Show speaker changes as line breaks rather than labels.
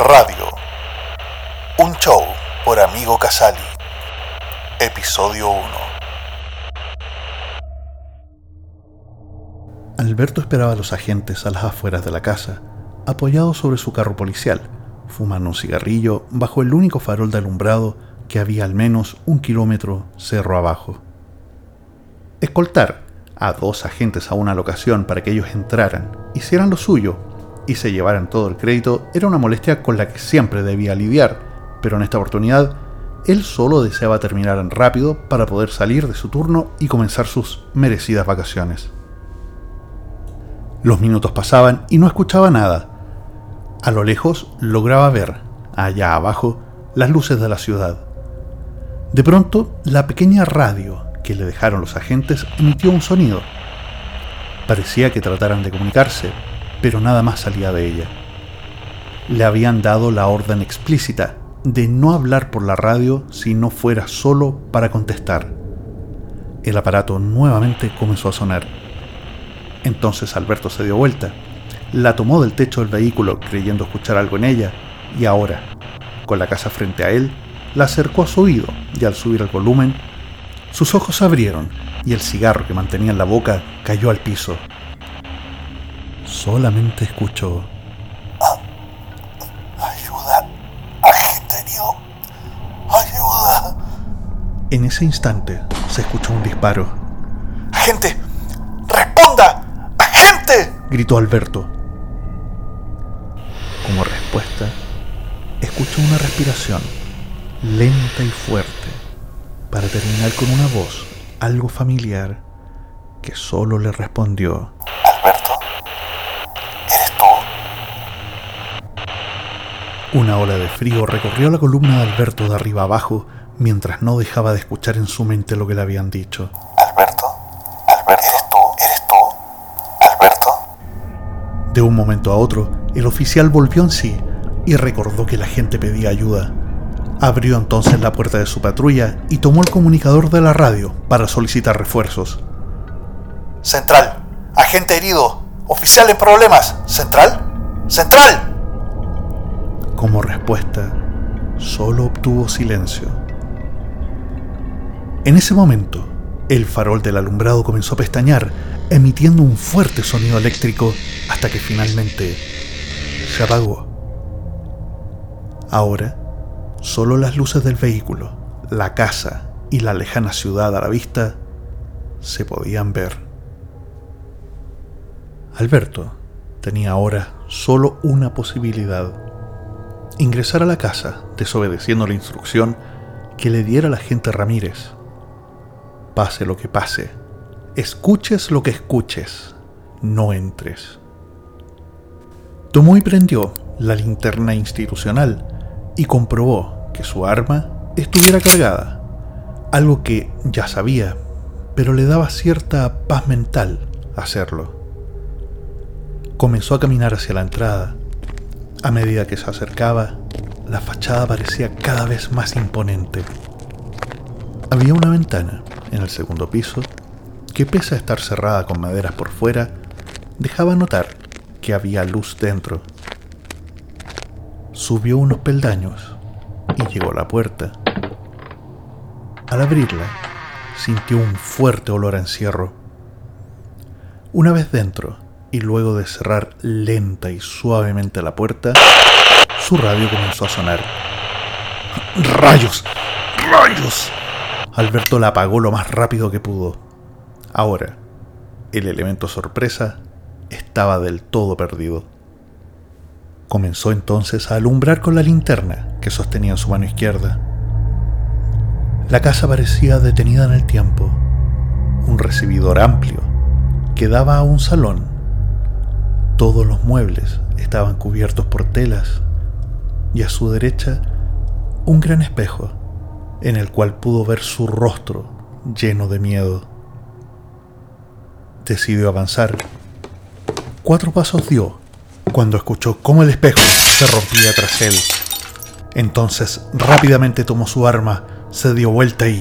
Radio. Un show por Amigo Casali. Episodio 1.
Alberto esperaba a los agentes a las afueras de la casa, apoyado sobre su carro policial, fumando un cigarrillo bajo el único farol de alumbrado que había al menos un kilómetro cerro abajo. Escoltar a dos agentes a una locación para que ellos entraran, hicieran lo suyo y se llevaran todo el crédito era una molestia con la que siempre debía lidiar, pero en esta oportunidad él solo deseaba terminar rápido para poder salir de su turno y comenzar sus merecidas vacaciones. Los minutos pasaban y no escuchaba nada. A lo lejos lograba ver, allá abajo, las luces de la ciudad. De pronto, la pequeña radio que le dejaron los agentes emitió un sonido. Parecía que trataran de comunicarse, pero nada más salía de ella. Le habían dado la orden explícita de no hablar por la radio si no fuera solo para contestar. El aparato nuevamente comenzó a sonar. Entonces Alberto se dio vuelta, la tomó del techo del vehículo creyendo escuchar algo en ella y ahora, con la casa frente a él, la acercó a su oído y al subir el volumen, sus ojos se abrieron y el cigarro que mantenía en la boca cayó al piso. Solamente escuchó...
Ayuda, agente herido. Ayuda.
En ese instante se escuchó un disparo.
Agente, responda. Agente.
Gritó Alberto. Como respuesta, escuchó una respiración lenta y fuerte para terminar con una voz algo familiar que solo le respondió.
Alberto, ¿eres tú?
Una ola de frío recorrió la columna de Alberto de arriba abajo mientras no dejaba de escuchar en su mente lo que le habían dicho.
Alberto, Alberto, ¿eres tú? ¿Eres tú? Alberto.
De un momento a otro, el oficial volvió en sí y recordó que la gente pedía ayuda. Abrió entonces la puerta de su patrulla y tomó el comunicador de la radio para solicitar refuerzos.
Central, agente herido, oficial en problemas. Central, central.
Como respuesta, solo obtuvo silencio. En ese momento, el farol del alumbrado comenzó a pestañear, emitiendo un fuerte sonido eléctrico hasta que finalmente se apagó. Ahora, solo las luces del vehículo, la casa y la lejana ciudad a la vista se podían ver. Alberto tenía ahora solo una posibilidad. Ingresar a la casa desobedeciendo la instrucción que le diera la gente Ramírez. Pase lo que pase, escuches lo que escuches, no entres. Tomó y prendió la linterna institucional y comprobó que su arma estuviera cargada, algo que ya sabía, pero le daba cierta paz mental hacerlo. Comenzó a caminar hacia la entrada. A medida que se acercaba, la fachada parecía cada vez más imponente. Había una ventana en el segundo piso que pese a estar cerrada con maderas por fuera, dejaba notar que había luz dentro. Subió unos peldaños y llegó a la puerta. Al abrirla, sintió un fuerte olor a encierro. Una vez dentro, y luego de cerrar lenta y suavemente la puerta, su radio comenzó a sonar. ¡Rayos! ¡Rayos! Alberto la apagó lo más rápido que pudo. Ahora, el elemento sorpresa estaba del todo perdido. Comenzó entonces a alumbrar con la linterna que sostenía en su mano izquierda. La casa parecía detenida en el tiempo. Un recibidor amplio que daba a un salón. Todos los muebles estaban cubiertos por telas y a su derecha un gran espejo en el cual pudo ver su rostro lleno de miedo. Decidió avanzar. Cuatro pasos dio cuando escuchó cómo el espejo se rompía tras él. Entonces rápidamente tomó su arma, se dio vuelta y